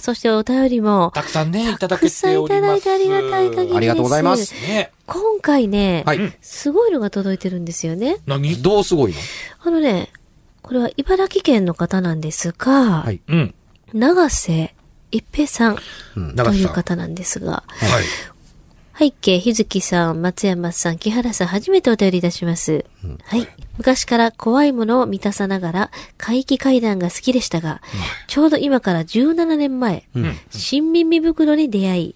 そしてお便りも、たくさんね、いただたくさんいただいてありがたい限りです。ありがとうございます。ね。今回ね、はい。すごいのが届いてるんですよね。何？どうすごいの？あのね、これは茨城県の方なんですが、はい。うん。長瀬一平さんうん、という。方なんですが、はい。背景、日月さん、松山さん、木原さん、初めてお便りいたします。はい。昔から怖いものを満たさながら、怪奇怪談が好きでしたが、ちょうど今から17年前、新耳袋に出会い、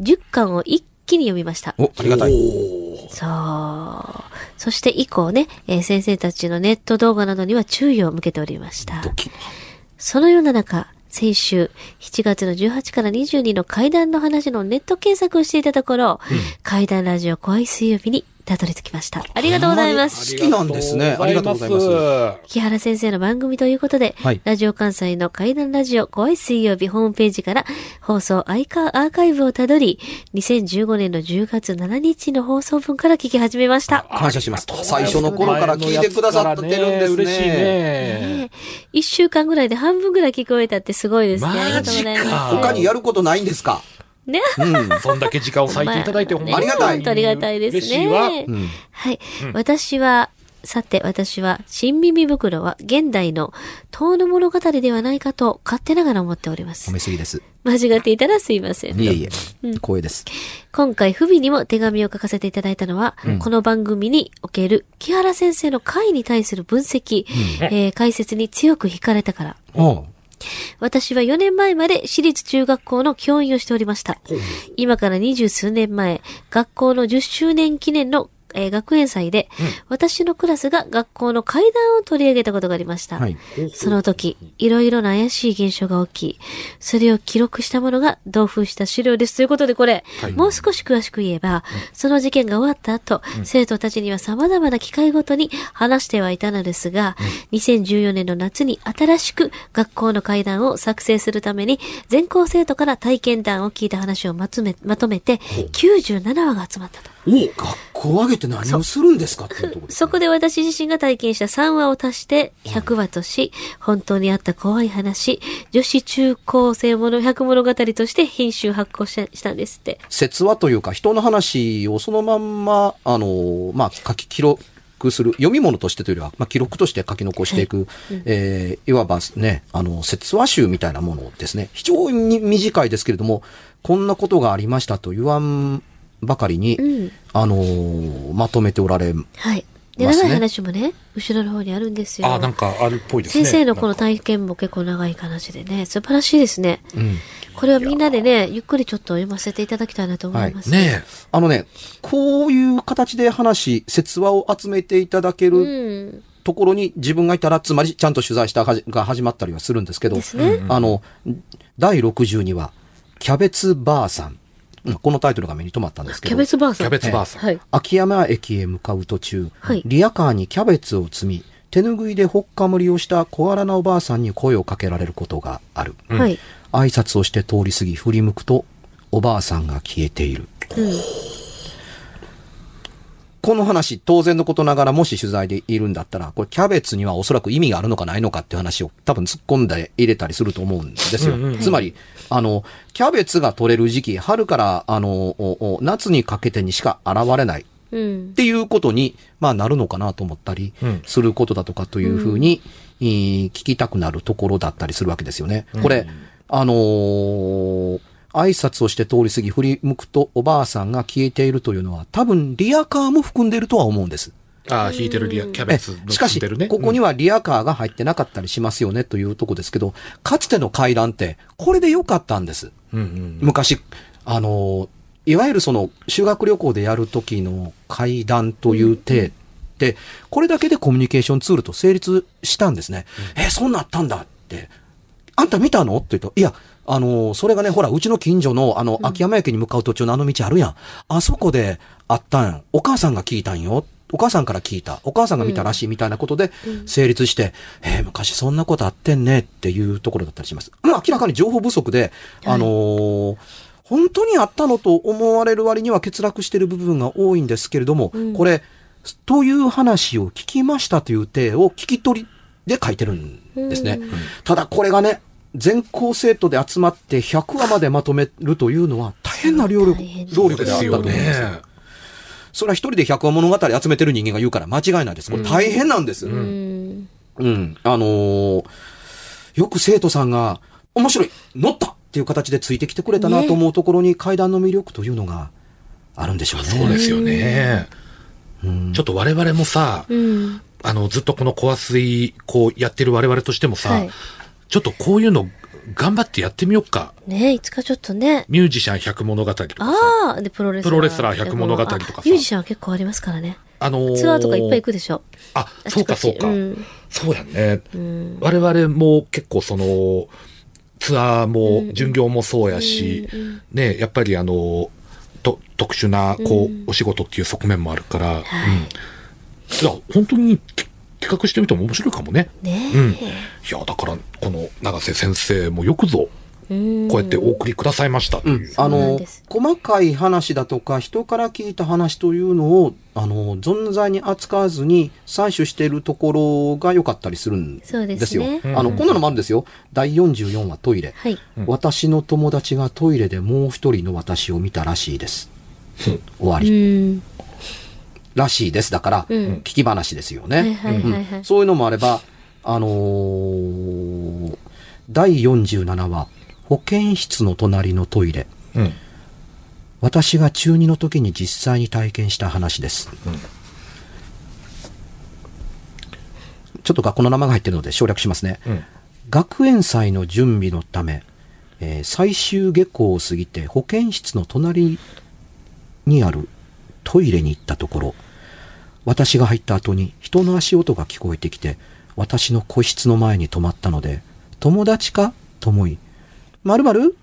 10巻を一気に読みました。お、ありがたい。そう。そして以降ね、えー先生たちのネット動画などには注意を向けておりました。ドキそのような中、先週、7月の18から22の怪談の話のネット検索をしていたところ、怪談ラジオ怖い水曜日にたどり着きました。ありがとうございます。好きなんですね。ありがとうございます。木原先生の番組ということで、はいラジオ関西の怪談ラジオ怖い水曜日ホームページから放送アイカアーカイブをたどり、2015年の10月7日の放送分から聞き始めました。感謝します。最初の頃から聞いてくださってるんですね。嬉しいね。ねえ一週間ぐらいで半分ぐらい聞こえたってすごいですね。ありがとうございマジかます。他にやることないんですか？ね。うん。そんだけ時間を割いていただいて、まほんまありがたい本当ありがたいですね。嬉しいわ。うん。はい。私は、さて、私は、新耳袋は現代の遠の物語ではないかと勝手ながら思っております褒。めすぎです。間違っていたらすいません。いえいえ。光栄です。今回、不備にも手紙を書かせていただいたのは、この番組における木原先生の会に対する分析、えー解説に強く惹かれたから。おう私は4年前まで私立中学校の教員をしておりました。今から二十数年前、学校の10周年記念の、えー学園祭で、私のクラスが学校の階段を取り上げたことがありました。はい。その時、いろいろな怪しい現象が起き、それを記録したものが同封した資料です。ということでこれ、もう少し詳しく言えば、その事件が終わった後、生徒たちには様々な機会ごとに話してはいたのですが、2014年の夏に新しく学校の会談を作成するために、全校生徒から体験談を聞いた話をまとめ、まとめて、97話が集まったと。お学校を挙げて何をするんですかっていうところです。そこで私自身が体験した3話を足して100話とし、本当にあった怖い話、女子中高生もの100物語として編集発行ししたんですって。説話というか人の話をそのまんま、あの、まあ、書き記録する、読み物としてというよりは、まあ、記録として書き残していく、えーいわばね、あの、説話集みたいなものですね。非常に短いですけれども、こんなことがありましたと言わんばかりに、うんあのーまとめておられ、はい。で、ますね長い話もね、後ろの方にあるんですよ。あ、なんかあるっぽいですね。先生のこの体験も結構長い話でね、素晴らしいですね。うん。これはみんなでね、ゆっくりちょっと読ませていただきたいなと思います。ねあのね、こういう形で話、説話を集めていただけうるん。ところに自分がいたら、つまりちゃんと取材したはじが始まったりはするんですけど、ですね。あの、第62話、キャベツばあさん。うんこのタイトルが目に留まったんですけど、キャベツバーさん。キャベツばあさんはい。秋山駅へ向かう途中、はいリアカーにキャベツを積み、手拭いでほっかむりをした小柄なおばあさんに声をかけられることがある。はい。挨拶をして通り過ぎ振り向くと、おばあさんが消えている。この話、当然のことながら、もし取材でいるんだったら、これキャベツにはおそらく意味があるのかないのかっていう話を多分突っ込んで入れたりすると思うんですよ。つまり、あの、キャベツが取れる時期、春から、あの、夏にかけてにしか現れない。うんっ。ていうことに、まあ、なるのかなと思ったりうんすることだとかというふうに、えー聞きたくなるところだったりするわけですよね。これ、あのー挨拶をして通り過ぎ振り向くとおばあさんが消えているというのは多分リアカーも含んでいるとは思うんです。ああ、引いてるリア、キャベツのえしかし。ここには、はリアカーが入ってなかったりしますよねというとこですけど、かつての階段ってこれで良かったんです。うんうん。昔、あの、いわゆるその修学旅行でやる時の会談という体って、これだけでコミュニケーションツールと成立したんですね。え、そんなんあったんだって。あんた見たの？って言うと、いや、あの、それがね、ほら、うちの近所の、あの、秋山駅に向かう途中のあの道あるやん。あそこであったんやお母さんが聞いたんよ。お母さんから聞いた。お母さんが見たらしいみたいなことで成立して、えー昔そんなことあってんねっていうところだったりします。まあ、明らかに情報不足で、あのー本当にあったのと思われる割には欠落している部分が多いんですけれども、これ、という話を聞きましたという体を聞き取りで書いてるんですね。ただこれがね、全校生徒で集まって100話までまとめるというのは大変な労力労力であったと思うんでです。それは一人で100話物語集めてる人間が言うから間違いないです。これ大変なんです。うん。うん。あのーよく生徒さんが、面白い乗ったっていう形でついてきてくれたなねと思うところに階段の魅力というのがあるんでしょうね。そうですよね。ちょっと我々もさ、うん。あの、ずっとこのコア水、こうやってる我々としてもさ、はいちょっとこういうの頑張ってやってみようか。ねいつかちょっとね。ミュージシャン100物語とかさ。ああ、で、プロレスラー。プロレスラー100物語とかミュージシャンは結構ありますからね。あのーツアーとかいっぱい行くでしょ。あ、そうかそうか。うんそうやね。うん。我々も結構その、ツアーも、巡業もそうやし、ね、やっぱりあの、と特殊な、こう、お仕事っていう側面もあるから、うん。いや、本当にき企画してみても面白いかもね。ねうん。いや、だから、この永瀬先生もよくぞ、うん。こうやってお送りくださいましたう。あのそうなんです、細かい話だとか、人から聞いた話というのを、あの、存在に扱わずに採取しているところが良かったりするんでですすよ。ねあの、こんなのもあるんですよ。第44話トイレ。はい。私の友達がトイレでもう一人の私を見たらしいです。終わうり。ん。らしいです。だから、うん聞き話ですよね。そういうのもあれば、あのー第47話、保健室の隣のトイレ。うん。私が中2の時に実際に体験した話です。ちょっと学校の名前が入ってるので省略しますね。うん。学園祭の準備のため、えー最終下校を過ぎて保健室の隣にあるトイレに行ったところ、私が入った後に人の足音が聞こえてきて、私の個室の前に止まったので、友達か？と思い、まるまる？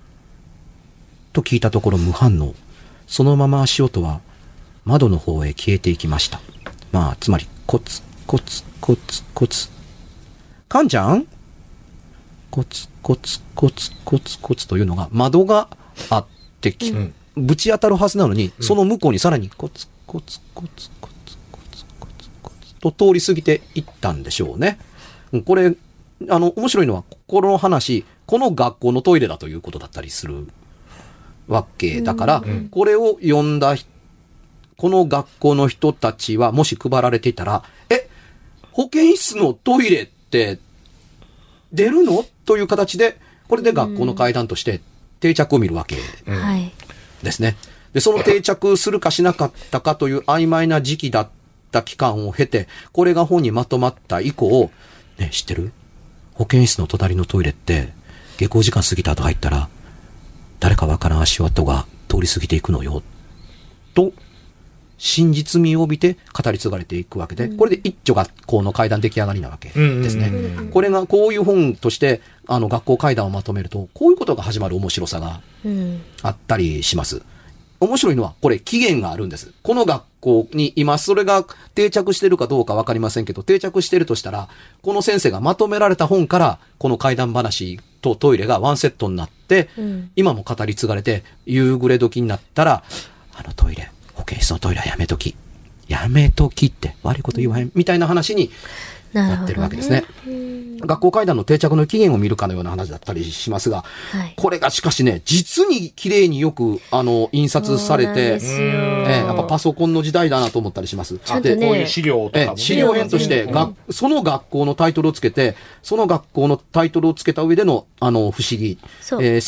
と聞いたところ無反応。そのまま足音は窓の方へ消えていきました。まあ、つまり、コツ、コツ、コツ、コツ。かんちゃん？コツ、コツ、コツ、コツ、コツというのが窓があってき、んぶち当たるはずなのに、その向こうにさらにコツ、コツ、コツ、コツ、コツ、コツ、コツと通り過ぎていったんでしょうね。うんこれ、あの、面白いのは、この話、この学校のトイレだということだったりするわけだから、これを読んだ人この学校の人たちはもし配られていたら、え、保健室のトイレって出るの？という形で、これで学校の階段として定着を見るわけ。はい。ですね。で、その定着するかしなかったかという曖昧な時期だった期間を経て、これが本にまとまった以降、ね、知ってる？保健室の隣のトイレって、下校時間過ぎた後入ったら、誰かわからん足跡が通り過ぎていくのよ。と、真実味を帯びて語り継がれていくわけで、これで一丁学校の階段出来上がりなわけですね。これがこういう本として、あの学校階段をまとめると、こういうことが始まる面白さがうん。あったりします。面白いのは、これ期限があるんです。この学校に今、それが定着してるかどうかわかりませんけど、定着してるとしたら、この先生がまとめられた本から、この怪談話とトイレがワンセットになって、うん今も語り継がれて、夕暮れ時になったら、あのトイレ、保健室のトイレはやめとき。やめときって、悪いこと言わへん、みたいな話になってなるわけですね。学校階段の定着の起源を見るかのような話だったりしますが、はい。これがしかしね、実に綺麗によく、あの、印刷されて、ええやっぱパソコンの時代だなと思ったりします。ちゃんとねでこういう資料とかもね。ええ資料編として、うんがその学校のタイトルをつけて、その学校のタイトルをつけた上での、あの、不思議。えー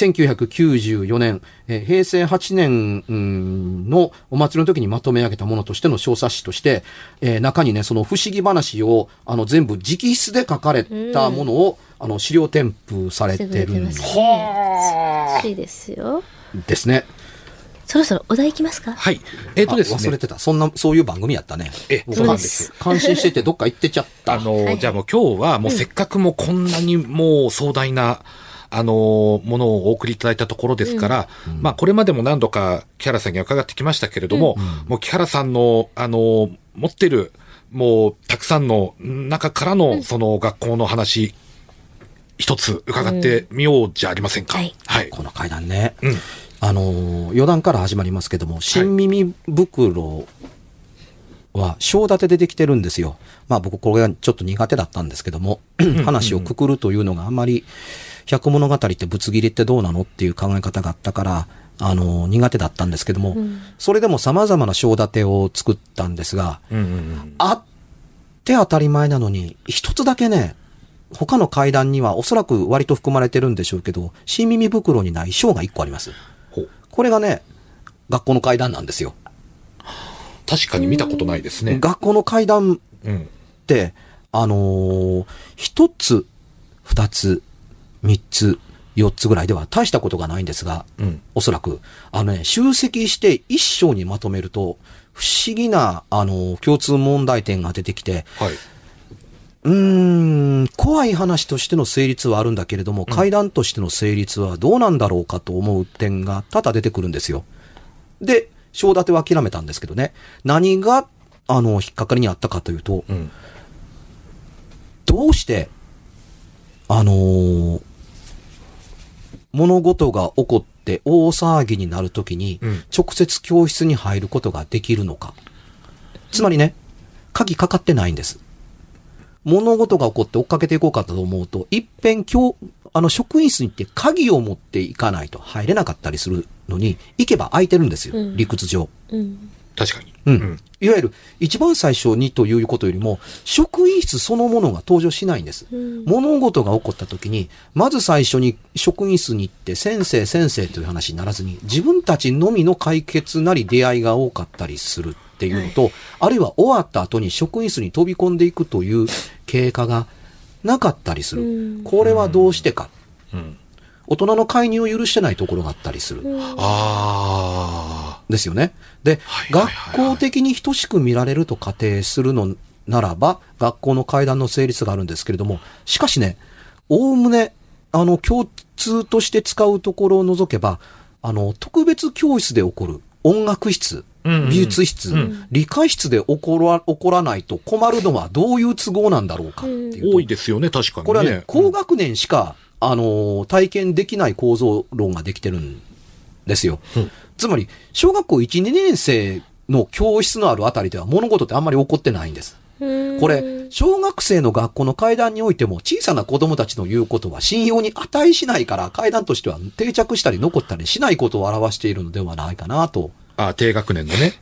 1994年、えー平成8年うんのお祭りの時にまとめ上げたものとしての小冊子として、えー中にね、その不思議話を、あの、全部直筆で書かれたものを、あの、資料添付されてるんますらしいですよ。ですね。そろそろお題いきますか？はい。えっ、とですね。あ忘れてた。そんな、そういう番組やったね。え僕そうなんです感心しててどっか行ってちゃった。あの、はいじゃあもう今日はもうせっかくもうこんなにもう壮大な、あの、ものをお送りいただいたところですから、まあこれまでも何度か木原さんには伺ってきましたけれども、もう木原さんの、あの、持ってる、もうたくさんの中からのその学校の話、一つ伺ってみようじゃありませんか？はいはい。この階段ね。うん。あのー余談から始まりますけども、新耳袋は章立てでできてるんですよ。まあ僕これがちょっと苦手だったんですけども、話をくくるというのがあんまり、百物語ってぶつ切りってどうなのっていう考え方があったから、あのー苦手だったんですけども、それでも様々な章立てを作ったんですが、うんうんうん。あって当たり前なのに、一つだけね、他の階段にはおそらく割と含まれてるんでしょうけど、新耳袋にない章が一個あります。これがね、学校の階段なんですよ。確かに見たことないですね。学校の階段うん。って、あのー一つ、二つ、三つ、四つぐらいでは大したことがないんですが、うん。おそらく、あのね、集積して一章にまとめると、不思議な、あのー共通問題点が出てきて、はい。うーん、怖い話としての成立はあるんだけれども、階段としての成立はどうなんだろうかと思う点が多々出てくるんですよ。で、章立ては諦めたんですけどね。何が、あの、引っかかりにあったかというと、うん。どうして、あのー物事が起こって大騒ぎになるときにうん、直接教室に入ることができるのか。つまりね、鍵かかってないんです。物事が起こって追っかけていこうかと思うと、一遍教、あの、職員室に行って鍵を持っていかないと入れなかったりするのに、行けば空いてるんですよ。うん理屈上。うん。確かに。うん。いわゆる、一番最初にということよりも、職員室そのものが登場しないんです。うん物事が起こった時に、まず最初に職員室に行って、先生先生という話にならずに、自分たちのみの解決なり出会いが多かったりするっていうのと、あるいは終わった後に職員室に飛び込んでいくという経過がなかったりする。うんこれはどうしてか。うん。大人の介入を許してないところがあったりする。あですよね。で、学校的に等しく見られると仮定するのならば、学校の階段の成立があるんですけれども、しかしね、おおむね、あの、共通として使うところを除けば、あの、特別教室で起こる音楽室、美術室、うん理科室で起こら起こらないと困るのはどういう都合なんだろうかっていう多いですよね、確かにね。これはね、高学年しか、あのー体験できない構造論ができてるんですよ。うんつまり、小学校1、2年生の教室のあるあたりでは物事ってあんまり起こってないんです。これ、小学生の学校の階段においても小さな子供たちの言うことは信用に値しないから階段としては定着したり残ったりしないことを表しているのではないかなと。あ、低学年のね。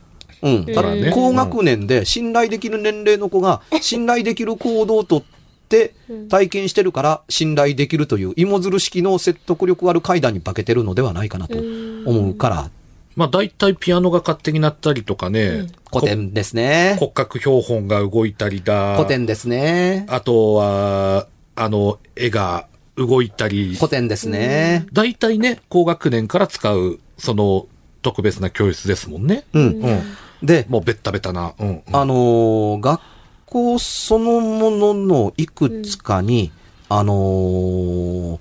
うん。ただからね高学年で信頼できる年齢の子が信頼できる行動をとって体験してるから信頼できるという芋づる式の説得力ある階段に化けてるのではないかなと思うから、まあ大体ピアノが勝手になったりとかね、古典ですね。骨格標本が動いたりだ。古典ですね。あとは、あの、絵が動いたり。古典ですね。大体ね、高学年から使う、その、特別な教室ですもんね。うん。うん。で、もうベッタベタな。うん、うん。あのー学校そのもののいくつかに、あのー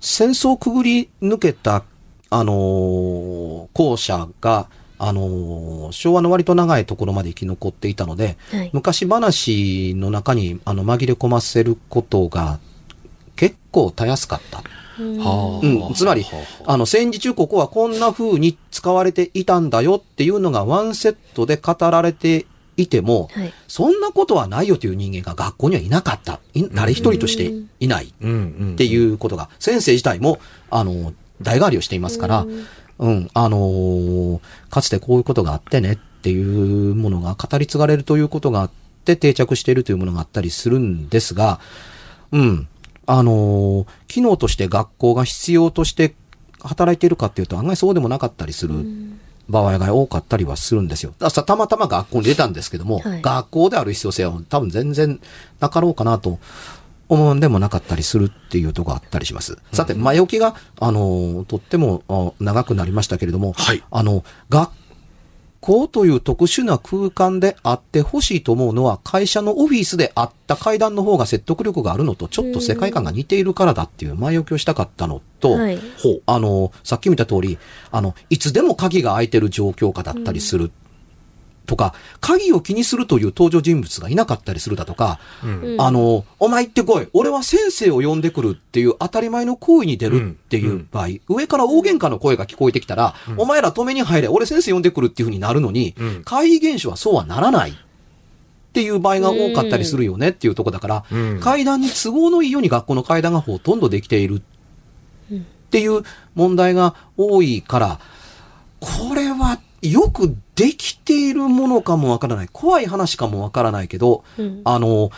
戦争をくぐり抜けた、あのー校舎が、あのー昭和の割と長いところまで生き残っていたので、はい昔話の中にあの紛れ込ませることが結構たやすかった。はうん、つまりは、あの、戦時中ここはこんな風に使われていたんだよっていうのがワンセットで語られていても、はい。そんなことはないよという人間が学校にはいなかった。い誰一人としていない。っていうことが、先生自体も、あの、代替わりをしていますから、うん、あのーかつてこういうことがあってねっていうものが語り継がれるということがあって定着しているというものがあったりするんですが、うん、あのー機能として学校が必要として働いているかっていうと案外そうでもなかったりする場合が多かったりはするんですよ。だからたまたま学校に出たんですけども、はい学校である必要性は多分全然なかろうかなと思うんでもなかったりするっていうところがあったりします。さて、前置きが、あの、とってもあ長くなりましたけれども、はいあの、学校という特殊な空間であってほしいと思うのは、会社のオフィスであった階段の方が説得力があるのと、ちょっと世界観が似ているからだっていう前置きをしたかったのと、はい。ほう。あの、さっき見た通り、あの、いつでも鍵が開いてる状況下だったりする。とか、鍵を気にするという登場人物がいなかったりするだとか、うんあの、お前行ってこい。俺は先生を呼んでくるっていう当たり前の行為に出るっていう場合、上から大喧嘩の声が聞こえてきたら、お前ら止めに入れ。俺先生呼んでくるっていう風になるのに、うん怪異現象はそうはならない。っていう場合が多かったりするよねっていうとこだから、うん階段に都合のいいように学校の階段がほとんどできているっていう問題が多いから、これはよくできているものかもわからない。怖い話かもわからないけど、うんあの、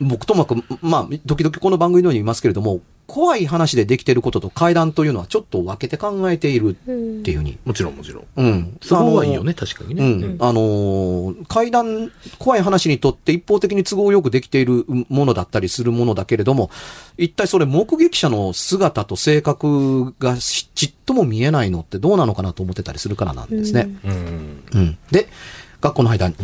僕ともかく、まあ、時々この番組のように言いますけれども、怖い話でできていることと怪談というのはちょっと分けて考えているっていうふうに。もちろんもちろん。うん。都合はいいよね、確かにね。うん。あのー階段、怖い話にとって一方的に都合よくできているものだったりするものだけれども、一体それ目撃者の姿と性格がしちっとも見えないのってどうなのかなと思ってたりするからなんですね。うん。うん。で、学校の間に、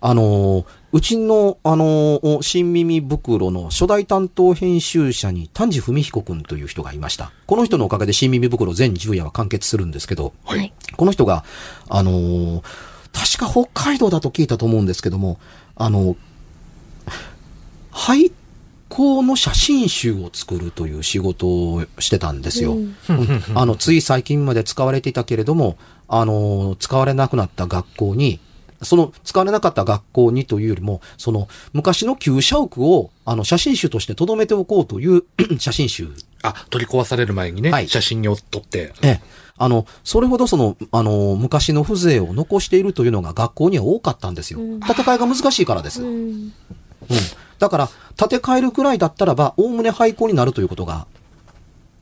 あのーうちの、あのー新耳袋の初代担当編集者に丹治文彦くんという人がいました。この人のおかげで新耳袋全10夜は完結するんですけど、はい。この人が、あのー確か北海道だと聞いたと思うんですけども、あの、廃校の写真集を作るという仕事をしてたんですよ。うんあの、つい最近まで使われていたけれども、あの、使われなくなった学校に、その使われなかった学校にというよりも、その昔の旧社屋をあの写真集として留めておこうという 写真集あ、取り壊される前にね、はい写真を撮って。ええ。あの、それほどその、あの、昔の風情を残しているというのが学校には多かったんですよ。戦いが難しいからです。ううん。ん。だから、建て替えるくらいだったらば、おおむね廃校になるということが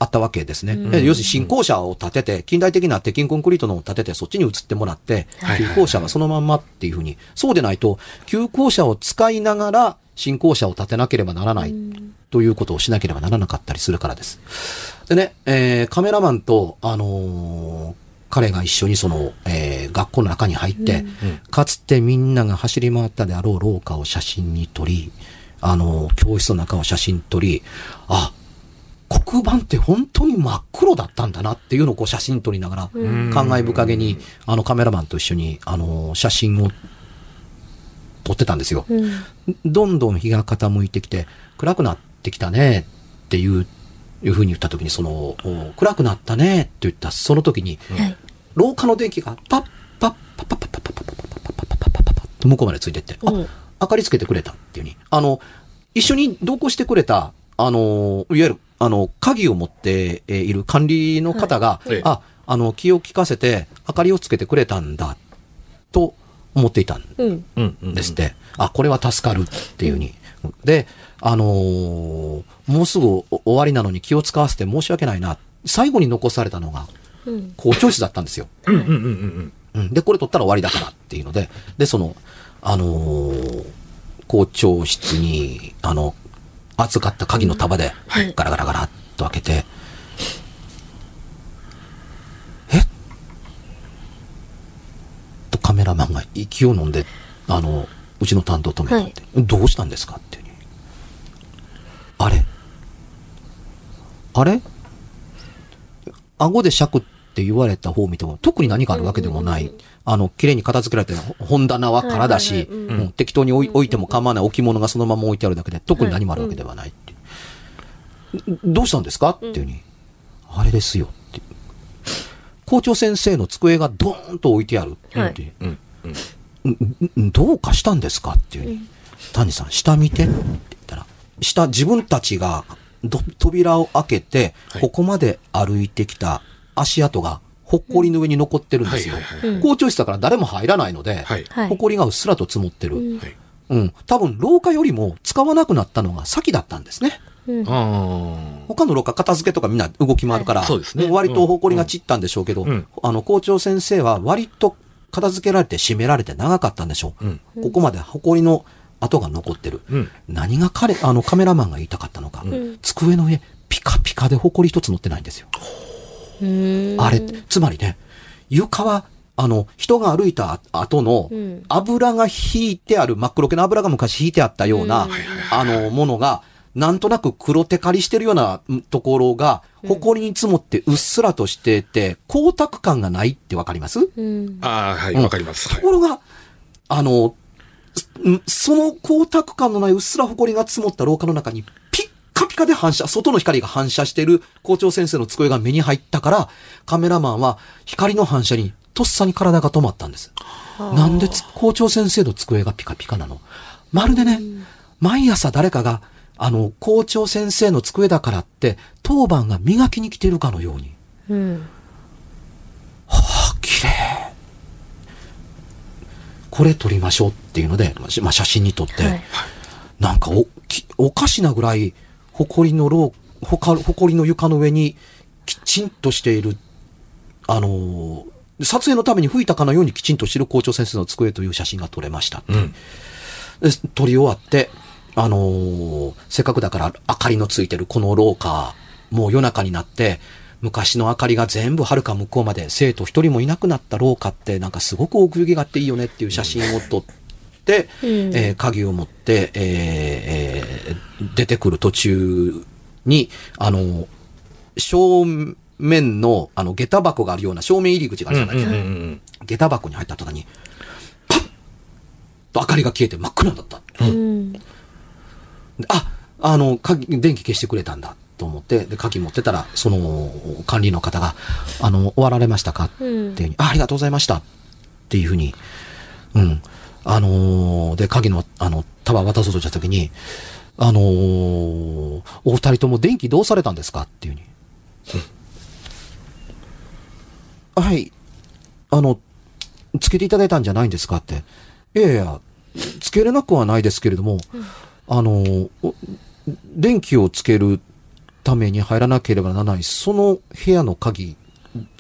あったわけですね。え要するに新校舎を建てて、近代的な鉄筋コンクリートのを建てて、そっちに移ってもらってはい、旧校舎はそのまんまっていうふうに、そうでないと、旧校舎を使いながら、新校舎を建てなければならないということをしなければならなかったりするからです。でね、えーカメラマンと、あのー彼が一緒にその、えー学校の中に入って、かつてみん。なが走り回ったであろう廊下を写真に撮り、あのー教室の中を写真撮り、あ、黒板って本当に真っ黒だったんだなっていうのをこう写真撮りながら、感慨深げに、あのカメラマンと一緒に、あのー写真を撮ってたんですよ。うん。どんどん日が傾いてきて、暗くなってきたねっていう、いうふうに言った時に、その、お暗くなったねって言ったその時に、はい。廊下の電気がパッパッパッパッパッパッパッパッパッパッパッパッパッパッパッパッパッと向こうまでついてって、あうん、明かりつけてくれたっていうに。あの、一緒に同行してくれた、あの、いわゆる、あの、鍵を持ってえーいる管理の方が、はいええあ、あの、気を利かせて明かりをつけてくれたんだ、と思っていたんうん。うん。うんですって、あ、これは助かるっていうふうに。で、あのーもうすぐ終わりなのに気を使わせて申し訳ないな。最後に残されたのがうん。校長室だったんですよ。うんうんうんうんうん、で、これ取ったら終わりだからっていうので、で、その、あのー校長室に、あの、預かった鍵の束で、はい。ガラガラガラっと開けて、え？とカメラマンが息を飲んで、あの、うちの担当止めたって、どうしたんですかってあれ？あれ？顎で尺って言われた方を見ても、特に何かあるわけでもない。あの、綺麗に片付けられてる本棚は空だし、はいはいはい。うん。適当に置い置いても構わない置物がそのまま置いてあるだけで、特に何もあるわけではないっていう。どうしたんですか？っていうふうに、あれですよって。校長先生の机がドーンと置いてあるって言って、うん。んん。どうかしたんですか？っていうふうに、谷さん、下見てって言ったら、下、自分たちがど扉を開けて、はい。ここまで歩いてきた足跡が、ほっこりの上に残ってるんですよ。校長室だから誰も入らないので、ほこりがうっすらと積もってる。はい。うん。多分、廊下よりも使わなくなったのが先だったんですね。うんあ他の廊下片付けとかみんな動き回るから、はいそうですねも割と埃が散ったんでしょうけど、うんあの、校長先生は割と片付けられて閉められて長かったんでしょう。うんここまで埃の跡が残ってる。うん何が彼、あのカメラマンが言いたかったのか、ん机の上、ピカピカで埃一つ乗ってないんですよ。うんあれ、つまりね、床は、あの、人が歩いた後のうん、油が引いてある、真っ黒系の油が昔引いてあったような、あの、ものが、なんとなく黒テカリしてるようなうんところが、埃に積もってうっすらとしてて、光沢感がないってわかります？うん。あ。ああ、はい、うん。わかります。はい。ところが、あの、んその光沢感のないうっすら埃が積もった廊下の中に、カピカで反射、外の光が反射している校長先生の机が目に入ったから、カメラマンは光の反射にとっさに体が止まったんです。なんでつ校長先生の机がピカピカなの？まるでね、毎朝誰かが、あの、校長先生の机だからって、当番が磨きに来てるかのように。うん。あ、綺麗。これ撮りましょうっていうので、まあ写真に撮って、はいなんかおきおかしなぐらい、埃のろう、ほか埃の床の上にきちんとしている、あのー撮影のために吹いたかのようにきちんとしている校長先生の机という写真が撮れました。うん。で撮り終わって、あのーせっかくだから明かりのついてるこの廊下、もう夜中になって、昔の明かりが全部遥か向こうまで生徒一人もいなくなった廊下ってなんかすごく奥行きがあっていいよねっていう写真を撮って、うんえー鍵を持って、えーえー出てくる途中に、あの、正面の、あの、下駄箱があるような正面入り口があるじゃないですか。うんうんうん下駄箱に入った途端に、パッと明かりが消えて真っ暗になった。うん。であ、あの、鍵、電気消してくれたんだと思って、で、鍵持ってたら、その、管理の方が、あの、終わられましたか？っていうふうに、あ、ありがとうございましたっていうふうに、うん。あのーで、鍵の、あの、束渡そうとしたときに、あのーお二人とも電気どうされたんですかっていうふうに。はい。あの、つけていただいたんじゃないんですかって。いやいや、つけれなくはないですけれども、あの、お電気をつけるために入らなければならない、その部屋の鍵、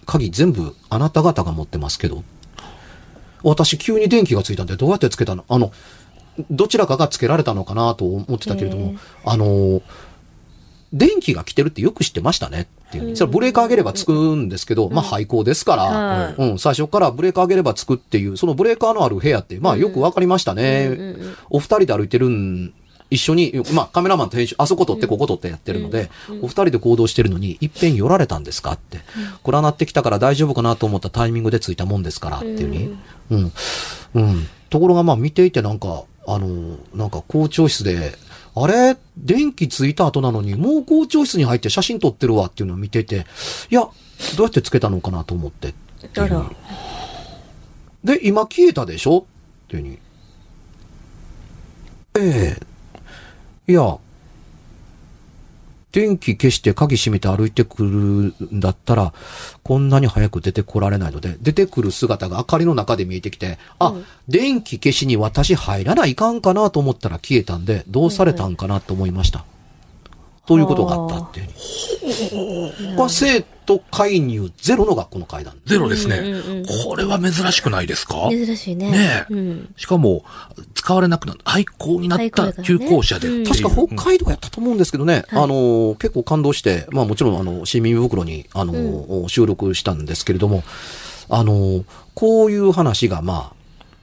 鍵全部あなた方が持ってますけど、私急に電気がついたんでどうやってつけたの？あの、どちらかがつけられたのかなと思ってたけれどもあの、電気が来てるってよく知ってましたねっていう。それはブレーカー上げればつくんですけど、まあ廃校ですから、はい。うん、最初からブレーカー上げればつくっていう、そのブレーカーのある部屋って、まあよくわかりましたね。お二人で歩いてるん、一緒に、まあカメラマンと編集、あそこ撮ってここ撮ってやってるので、お二人で行動してるのに、いっぺん寄られたんですかって。これはなってきたから大丈夫かなと思ったタイミングでついたもんですからっていうに。うん。うん。ところがまあ見ていてなんか、あの、なんか校長室で、あれ？電気ついた後なのに、もう校長室に入って写真撮ってるわっていうのを見ていて、いや、どうやってつけたのかなと思ってってら。で、今消えたでしょ？っていうに。ええいや、電気消して鍵閉めて歩いてくるんだったら、こんなに早く出てこられないので、出てくる姿が明かりの中で見えてきて、あ、電気消しに私入らないかんかなと思ったら消えたんで、どうされたんかなと思いました。ということがあったって。いう。これは生徒介入ゼロの学校の階段。ゼロですね、うんうんうんこれは珍しくないですか？珍しいね。ねえ。うん。しかも、使われなくなった、廃校になった廃校舎でっていう。確か北海道やったと思うんですけどね、あの、結構感動して、まあもちろん、あの、市民袋に、あの、収録したんですけれども、あの、こういう話が、まあ、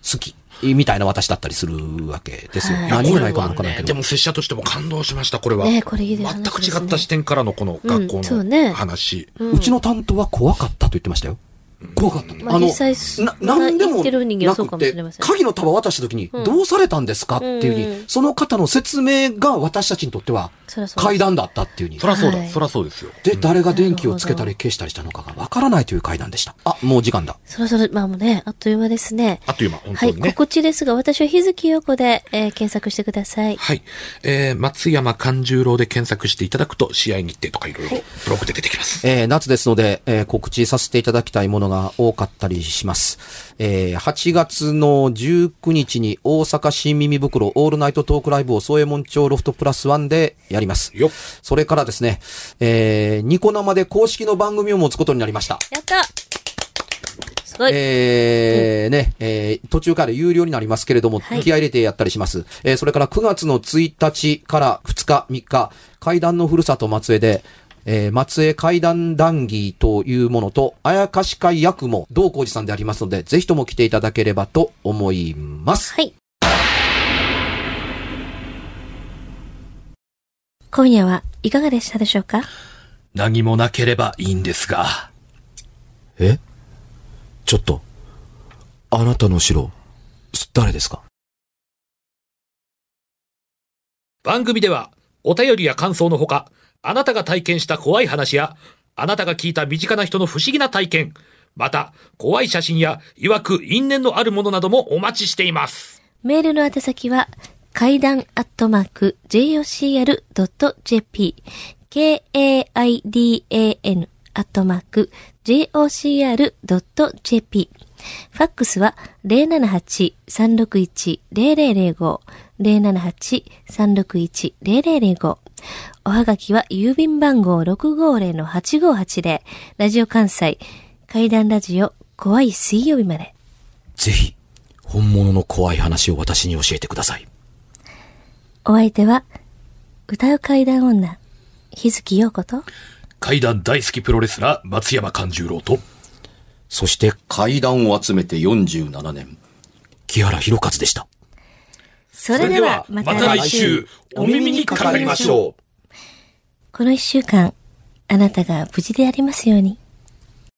好き、みたいな私だったりするわけですよ。はい何がないかもわからないけど。でも拙者としても感動しました、これは。ねえこれいい話全ですねく違った視点からのこの学校うんそうねの話。うちの担当は怖かったと言ってましたよ。怖かった。まあ実際な、なんでも言ってる人間はそうなくてかもしれません、鍵の束渡した時に、どうされたんですかっていうふううんに、その方の説明が私たちにとっては階段だったっていうふうにそ。らそうだ、はいそらそうですよ。で、誰が電気をつけたり消したりしたのかがわからないという階段でした。あ、もう時間だ。そろそろ、まあもうね、あっという間ですね。あっという間、本はい、当にね。告知ですが、私は日月陽子で、えー検索してください。はい。えー、松山勘十郎で検索していただくと、試合日程とかいろいろブログで出てきます。えー夏ですので、えー告知させていただきたいものが多かったりします。えー8月の19日に大阪新耳袋オールナイトトークライブを宗右衛門町ロフトプラスワンでやります。よっそれからですね、えーニコ生で公式の番組を持つことになりました。やったすごい、えーね、えー途中から有料になりますけれども、はい気合い入れてやったりします。えーそれから9月の1日から2日、3日、階段のふるさと松江で、えー松江階段談義というものと、あやかし会役も道光寺さんでありますので、ぜひとも来ていただければと思います。はい。今夜はいかがでしたでしょうか？何もなければいいんですが。え？ちょっと、あなたの城、誰ですか？番組では、お便りや感想のほか、あなたが体験した怖い話や、あなたが聞いた身近な人の不思議な体験、また、怖い写真や、曰く因縁のあるものなどもお待ちしています。メールの宛先は、階段アットマーク、jocr.jp、k-a-i-d-a-n アットマーク、jocr.jp。ファックスは078-361-0005、078-361-0005。おはがきは郵便番号650-8580、ラジオ関西、階段ラジオ、怖い水曜日まで。ぜひ、本物の怖い話を私に教えてください。お相手は、歌う階段女、日月陽子と、階段大好きプロレスラー、松山勘十郎と、そして階段を集めて47年、木原博一でした。それではまた来週、お耳にかかりましょう。この一週間、あなたが無事でありますように。